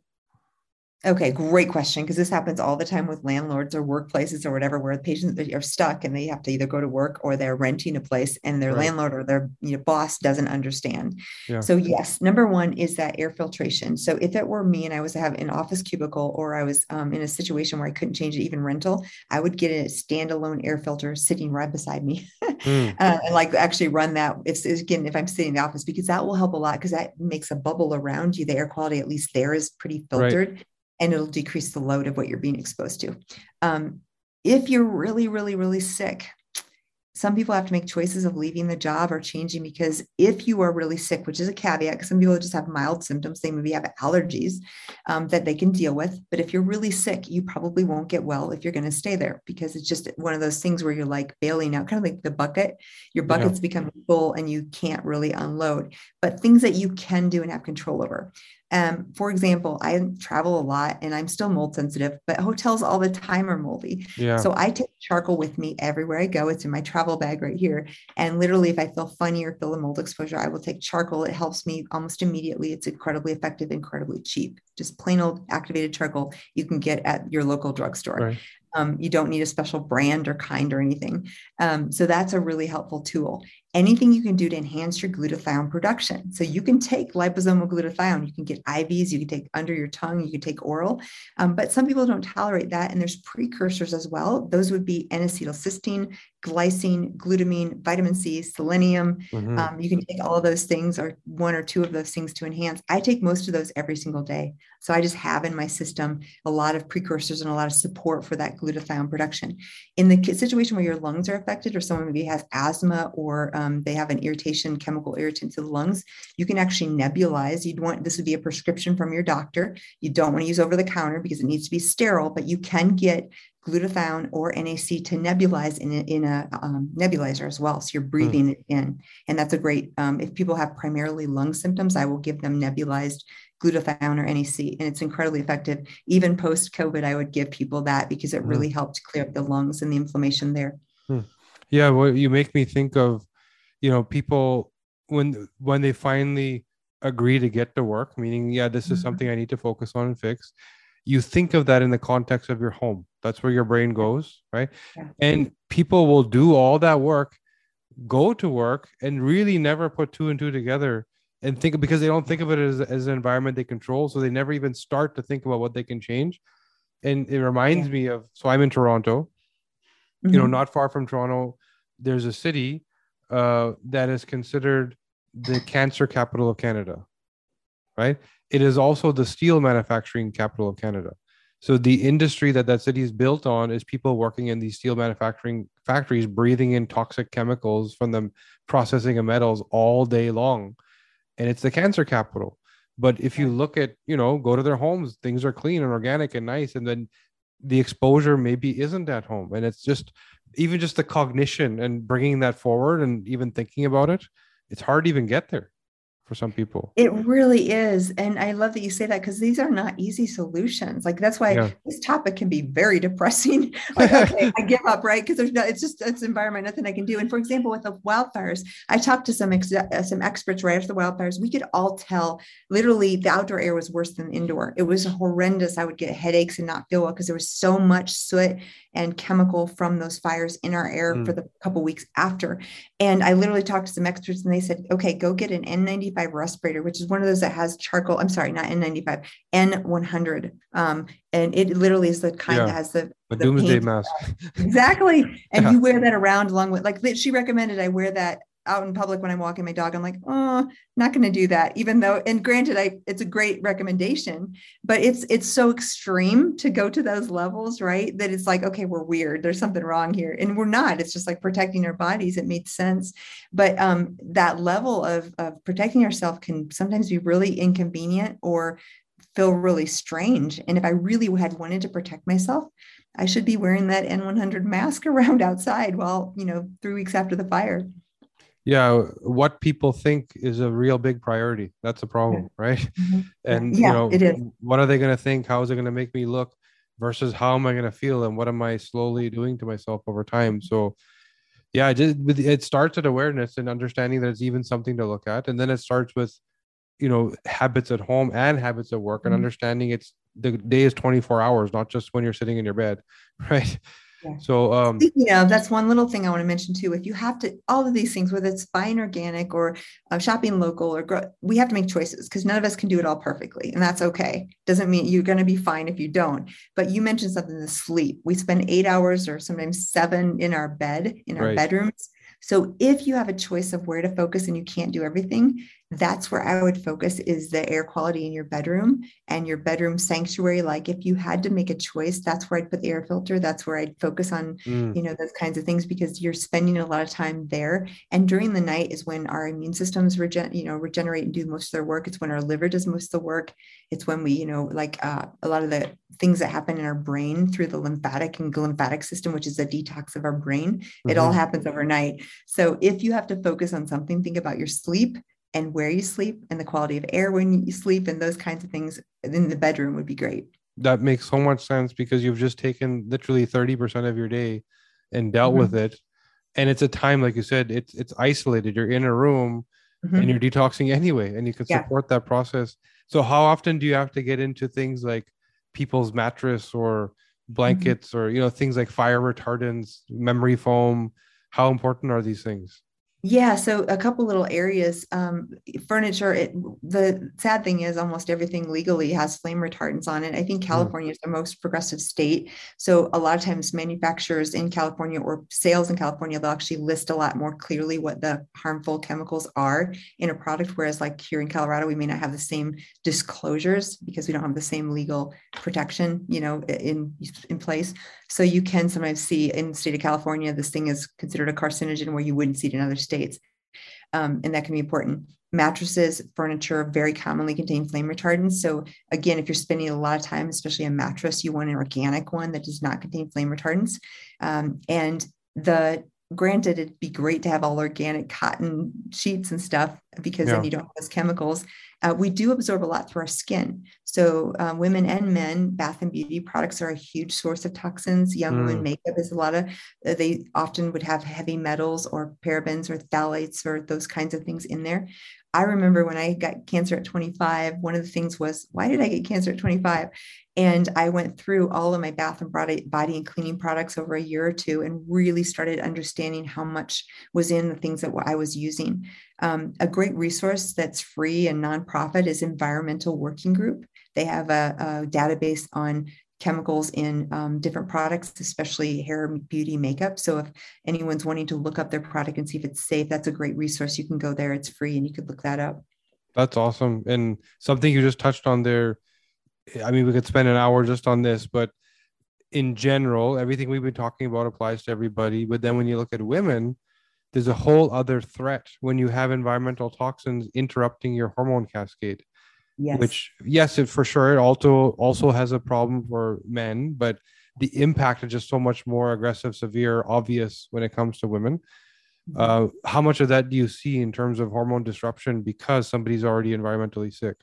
B: Okay, great question. Because this happens all the time with landlords or workplaces or whatever, where patients are stuck and they have to either go to work or they're renting a place and their right. landlord or their you know, boss doesn't understand. Yeah. So, yes, number one is that air filtration. So, if it were me and I was to have an office cubicle or I was um, in a situation where I couldn't change it, even rental, I would get a standalone air filter sitting right beside me mm. uh, and like actually run that. If again, if I'm sitting in the office, because that will help a lot because that makes a bubble around you. The air quality, at least there, is pretty filtered. Right and it'll decrease the load of what you're being exposed to. Um, if you're really, really, really sick, some people have to make choices of leaving the job or changing because if you are really sick, which is a caveat, some people just have mild symptoms, they maybe have allergies um, that they can deal with. But if you're really sick, you probably won't get well if you're going to stay there because it's just one of those things where you're like bailing out, kind of like the bucket. Your buckets yeah. become full and you can't really unload. But things that you can do and have control over. Um, for example, I travel a lot and I'm still mold sensitive, but hotels all the time are moldy. Yeah. So I take charcoal with me everywhere I go. It's in my travel bag right here. And literally, if I feel funny or feel a mold exposure, I will take charcoal. It helps me almost immediately. It's incredibly effective, incredibly cheap. Just plain old activated charcoal you can get at your local drugstore. Right. Um, you don't need a special brand or kind or anything. Um, so that's a really helpful tool anything you can do to enhance your glutathione production. So you can take liposomal glutathione, you can get IVs, you can take under your tongue, you can take oral, um, but some people don't tolerate that. And there's precursors as well. Those would be N-acetylcysteine, glycine, glutamine, vitamin C, selenium. Mm-hmm. Um, you can take all of those things or one or two of those things to enhance. I take most of those every single day. So I just have in my system a lot of precursors and a lot of support for that glutathione production. In the situation where your lungs are affected or someone maybe has asthma or um, they have an irritation, chemical irritant to the lungs, you can actually nebulize. You'd want this would be a prescription from your doctor. You don't want to use over the counter because it needs to be sterile, but you can get glutathione or NAC to nebulize in a, in a um, nebulizer as well. So you're hmm. breathing mm. it in. And that's a great, um, if people have primarily lung symptoms, I will give them nebulized glutathione or NAC. And it's incredibly effective. Even post COVID, I would give people that because it mm. really helped clear up the lungs and the inflammation there.
A: Mm. Yeah. Well, you make me think of, you know, people when when they finally agree to get to work, meaning, yeah, this is mm-hmm. something I need to focus on and fix you think of that in the context of your home. That's where your brain goes, right? Yeah. And people will do all that work, go to work, and really never put two and two together and think because they don't think of it as, as an environment they control. So they never even start to think about what they can change. And it reminds yeah. me of so I'm in Toronto, mm-hmm. you know, mm-hmm. not far from Toronto, there's a city uh, that is considered the cancer capital of Canada, right? it is also the steel manufacturing capital of Canada. So the industry that that city is built on is people working in these steel manufacturing factories, breathing in toxic chemicals from the processing of metals all day long, and it's the cancer capital. But if you look at, you know, go to their homes, things are clean and organic and nice, and then the exposure maybe isn't at home, and it's just even just the cognition and bringing that forward and even thinking about it, it's hard to even get there for some people.
B: It really is. And I love that you say that because these are not easy solutions. Like that's why yeah. this topic can be very depressing. like, okay, I give up, right? Because there's no, it's just it's environment, nothing I can do. And for example, with the wildfires, I talked to some ex- uh, some experts right after the wildfires. We could all tell literally the outdoor air was worse than indoor. It was horrendous. I would get headaches and not feel well because there was so much soot and chemical from those fires in our air mm. for the couple weeks after. And I literally talked to some experts and they said, okay, go get an N95 respirator, which is one of those that has charcoal. I'm sorry, not N95, N100. Um, and it literally is the kind yeah. that has the,
A: the doomsday mask.
B: exactly. And yeah. you wear that around along with, like she recommended I wear that out in public when I'm walking my dog, I'm like, oh, not going to do that. Even though, and granted, I it's a great recommendation, but it's it's so extreme to go to those levels, right? That it's like, okay, we're weird. There's something wrong here, and we're not. It's just like protecting our bodies. It made sense, but um, that level of of protecting ourselves can sometimes be really inconvenient or feel really strange. And if I really had wanted to protect myself, I should be wearing that N100 mask around outside while, you know, three weeks after the fire
A: yeah what people think is a real big priority. That's a problem right? Mm-hmm. and yeah, you know it is. what are they going to think? How is it going to make me look versus how am i going to feel? And what am i slowly doing to myself over time? So yeah just it starts at awareness and understanding that it's even something to look at. And then it starts with you know habits at home and habits at work and mm-hmm. understanding it's the day is 24 hours, not just when you're sitting in your bed, right? Yeah. So, um,
B: speaking of, that's one little thing I want to mention too. If you have to, all of these things, whether it's buying organic or uh, shopping local or grow, we have to make choices because none of us can do it all perfectly, and that's okay. Doesn't mean you're going to be fine if you don't. But you mentioned something: the sleep. We spend eight hours or sometimes seven in our bed in our right. bedrooms. So if you have a choice of where to focus and you can't do everything, that's where I would focus is the air quality in your bedroom and your bedroom sanctuary. Like if you had to make a choice, that's where I'd put the air filter. That's where I'd focus on, mm. you know, those kinds of things because you're spending a lot of time there. And during the night is when our immune systems regen, you know, regenerate and do most of their work. It's when our liver does most of the work. It's when we, you know, like uh, a lot of the things that happen in our brain through the lymphatic and glymphatic system, which is the detox of our brain. Mm-hmm. It all mm-hmm. happens overnight. So if you have to focus on something, think about your sleep and where you sleep and the quality of air when you sleep and those kinds of things in the bedroom would be great.
A: That makes so much sense because you've just taken literally 30% of your day and dealt mm-hmm. with it. And it's a time, like you said, it's it's isolated. You're in a room mm-hmm. and you're detoxing anyway, and you can support that process. So how often do you have to get into things like people's mattress or mm-hmm. blankets mm-hmm. or you know things like fire retardants, memory foam? How important are these things?
B: Yeah, so a couple little areas. Um, furniture. It, the sad thing is, almost everything legally has flame retardants on it. I think hmm. California mm. is the most progressive state, so a lot of times manufacturers in California or sales in California they'll actually list a lot more clearly what the harmful chemicals are in a product. Whereas, like here in Colorado, we may not have the same disclosures because we don't have the same legal protection, you know, in in place. So you can sometimes see in the state of California, this thing is considered a carcinogen where you wouldn't see it in other states. Um, and that can be important. Mattresses, furniture very commonly contain flame retardants. So, again, if you're spending a lot of time, especially a mattress, you want an organic one that does not contain flame retardants. Um, and the granted, it'd be great to have all organic cotton sheets and stuff because yeah. then you don't have those chemicals. Uh, we do absorb a lot through our skin. So, um, women and men, bath and beauty products are a huge source of toxins. Young mm. women makeup is a lot of, uh, they often would have heavy metals or parabens or phthalates or those kinds of things in there. I remember when I got cancer at 25, one of the things was, why did I get cancer at 25? And I went through all of my bath and body, body and cleaning products over a year or two and really started understanding how much was in the things that I was using. Um, a great resource that's free and nonprofit is Environmental Working Group. They have a, a database on chemicals in um, different products, especially hair, beauty, makeup. So if anyone's wanting to look up their product and see if it's safe, that's a great resource. You can go there; it's free, and you could look that up.
A: That's awesome, and something you just touched on there. I mean, we could spend an hour just on this, but in general, everything we've been talking about applies to everybody. But then when you look at women, there's a whole other threat when you have environmental toxins interrupting your hormone cascade. Yes. Which yes, it for sure it also also has a problem for men, but the impact is just so much more aggressive, severe, obvious when it comes to women. Mm-hmm. Uh, how much of that do you see in terms of hormone disruption because somebody's already environmentally sick?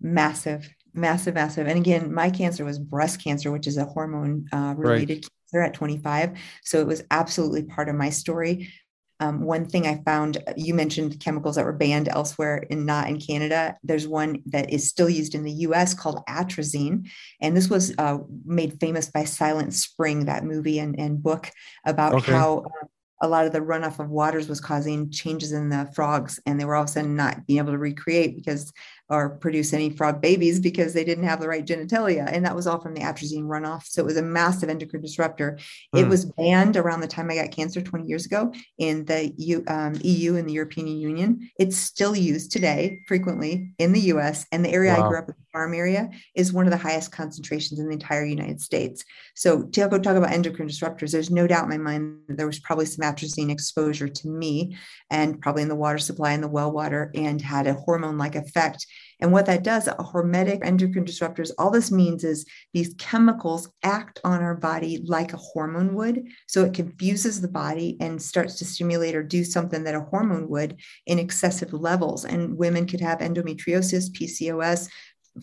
B: Massive, massive, massive. And again, my cancer was breast cancer, which is a hormone uh, related right. cancer at 25. So it was absolutely part of my story. Um, one thing I found, you mentioned chemicals that were banned elsewhere and not in Canada. There's one that is still used in the US called atrazine. And this was uh, made famous by Silent Spring, that movie and, and book about okay. how uh, a lot of the runoff of waters was causing changes in the frogs. And they were all of a sudden not being able to recreate because or produce any frog babies because they didn't have the right genitalia. And that was all from the atrazine runoff. So it was a massive endocrine disruptor. Mm. It hmm. was banned around the time I got cancer 20 years ago in the U, um, EU and the European Union. It's still used today frequently in the US. And the area wow. I grew up in, farm area, is one of the highest concentrations in the entire United States. So to talk about endocrine disruptors, there's no doubt in my mind that there was probably some atrazine exposure to me and probably in the water supply and the well water and had a hormone like effect and what that does, hormetic endocrine disruptors, all this means is these chemicals act on our body like a hormone would. So it confuses the body and starts to stimulate or do something that a hormone would in excessive levels. And women could have endometriosis, PCOS,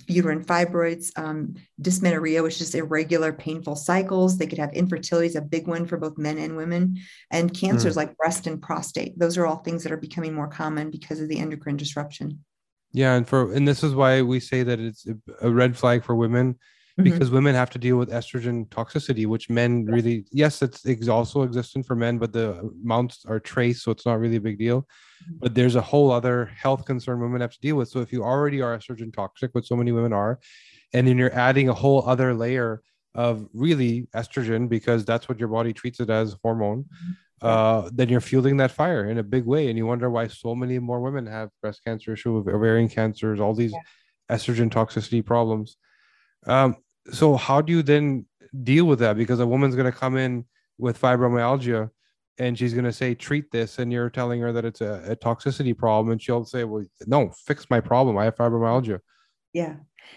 B: uterine fibroids, um, dysmenorrhea, which is irregular, painful cycles. They could have infertility, is a big one for both men and women, and cancers mm. like breast and prostate. Those are all things that are becoming more common because of the endocrine disruption.
A: Yeah, and for and this is why we say that it's a red flag for women. Because mm-hmm. women have to deal with estrogen toxicity, which men really yes, it's also existent for men, but the amounts are trace, so it's not really a big deal. Mm-hmm. But there's a whole other health concern women have to deal with. So if you already are estrogen toxic, which so many women are, and then you're adding a whole other layer of really estrogen because that's what your body treats it as hormone. Mm-hmm uh, then you're fueling that fire in a big way. And you wonder why so many more women have breast cancer, issue ovarian cancers, all these yeah. estrogen toxicity problems. Um, so how do you then deal with that? Because a woman's going to come in with fibromyalgia and she's going to say, treat this. And you're telling her that it's a, a toxicity problem. And she'll say, well, no, fix my problem. I have fibromyalgia.
B: Yeah.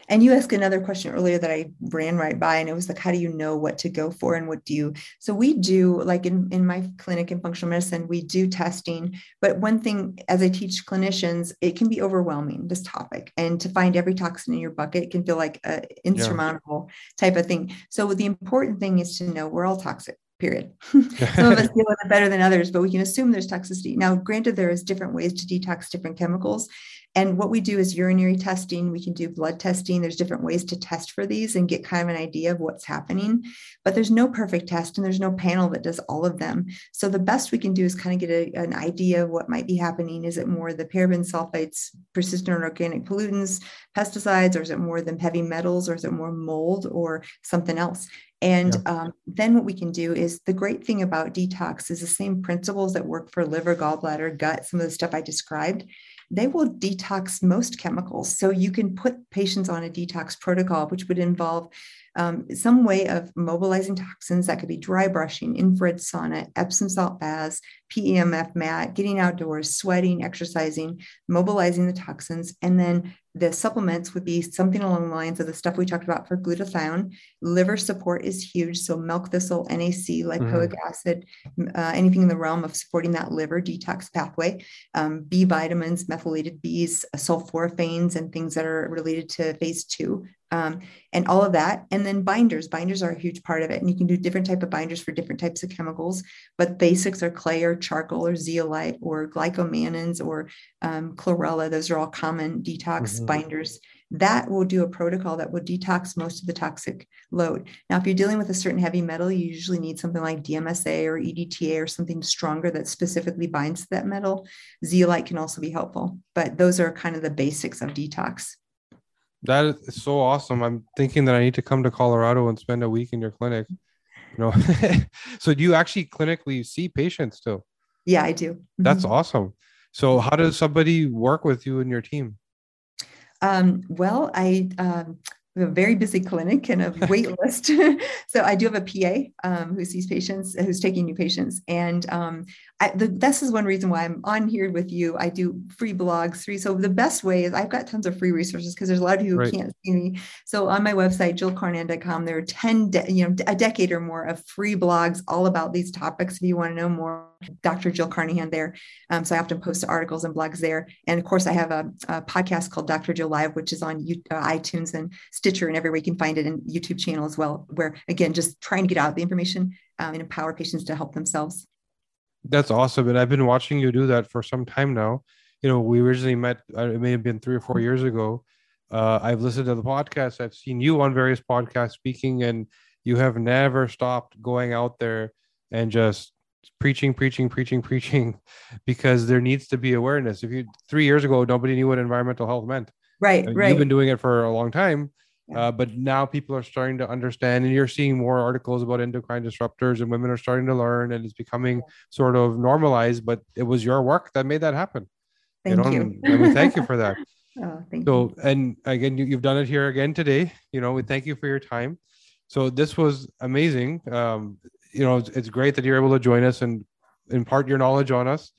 B: And you asked another question earlier that I ran right by, and it was like, how do you know what to go for and what do you? So we do, like in, in my clinic in functional medicine, we do testing. But one thing, as I teach clinicians, it can be overwhelming, this topic. And to find every toxin in your bucket can feel like an insurmountable yeah. type of thing. So the important thing is to know we're all toxic period. Some of us deal with it better than others, but we can assume there's toxicity. Now, granted, there is different ways to detox different chemicals. And what we do is urinary testing. We can do blood testing. There's different ways to test for these and get kind of an idea of what's happening. But there's no perfect test and there's no panel that does all of them. So the best we can do is kind of get a, an idea of what might be happening. Is it more the paraben sulfates, persistent organic pollutants, pesticides, or is it more than heavy metals, or is it more mold or something else? And yeah. um, then what we can do is the great thing about detox is the same principles that work for liver, gallbladder, gut, some of the stuff I described they will detox most chemicals. So you can put patients on a detox protocol, which would involve um, some way of mobilizing toxins that could be dry brushing, infrared sauna, Epsom salt baths, PEMF mat, getting outdoors, sweating, exercising, mobilizing the toxins, and then the supplements would be something along the lines of the stuff we talked about for glutathione. Liver support is huge. So, milk thistle, NAC, lipoic mm-hmm. acid, uh, anything in the realm of supporting that liver detox pathway. Um, B vitamins, methylated Bs, sulforaphanes, and things that are related to phase two um, and all of that. And then binders binders are a huge part of it. And you can do different type of binders for different types of chemicals but basics are clay or charcoal or zeolite or glucomannans or um, chlorella. Those are all common detox mm-hmm. binders. That will do a protocol that will detox most of the toxic load. Now if you're dealing with a certain heavy metal you usually need something like dmsa or edta or something stronger that specifically binds to that metal. Zeolite can also be helpful but those are kind of the basics of detox
A: that is so awesome. I'm thinking that I need to come to Colorado and spend a week in your clinic. You know, so do you actually clinically see patients too?
B: Yeah, I do.
A: That's mm-hmm. awesome. So how does somebody work with you and your team?
B: Um, well, I um, a very busy clinic and a wait list. so I do have a PA um, who sees patients, who's taking new patients. And um, I, the, this is one reason why I'm on here with you. I do free blogs, free. So the best way is I've got tons of free resources because there's a lot of you who right. can't see me. So on my website, jillcarnahan.com, there are 10, de- you know, a decade or more of free blogs all about these topics. If you want to know more, Dr. Jill Carnahan there. Um, so I often post articles and blogs there. And of course, I have a, a podcast called Dr. Jill Live, which is on uh, iTunes and Stitcher and everywhere you can find it in YouTube channel as well, where again, just trying to get out the information um, and empower patients to help themselves.
A: That's awesome. And I've been watching you do that for some time now. You know, we originally met, uh, it may have been three or four years ago. Uh, I've listened to the podcast. I've seen you on various podcasts speaking, and you have never stopped going out there and just preaching, preaching, preaching, preaching, because there needs to be awareness. If you three years ago, nobody knew what environmental health meant.
B: Right, right.
A: You've been doing it for a long time, uh, but now people are starting to understand, and you're seeing more articles about endocrine disruptors, and women are starting to learn, and it's becoming sort of normalized. But it was your work that made that happen.
B: Thank you. Know, you.
A: and we thank you for that.
B: oh, thank
A: so,
B: you.
A: and again, you, you've done it here again today. You know, we thank you for your time. So this was amazing. Um, you know, it's, it's great that you're able to join us and impart your knowledge on us.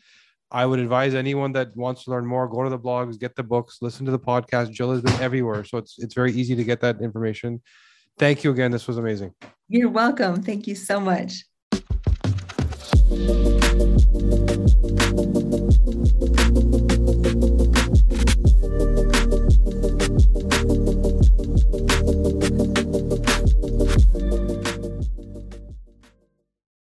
A: I would advise anyone that wants to learn more, go to the blogs, get the books, listen to the podcast. Jill has been everywhere. So it's it's very easy to get that information. Thank you again. This was amazing.
B: You're welcome. Thank you so much.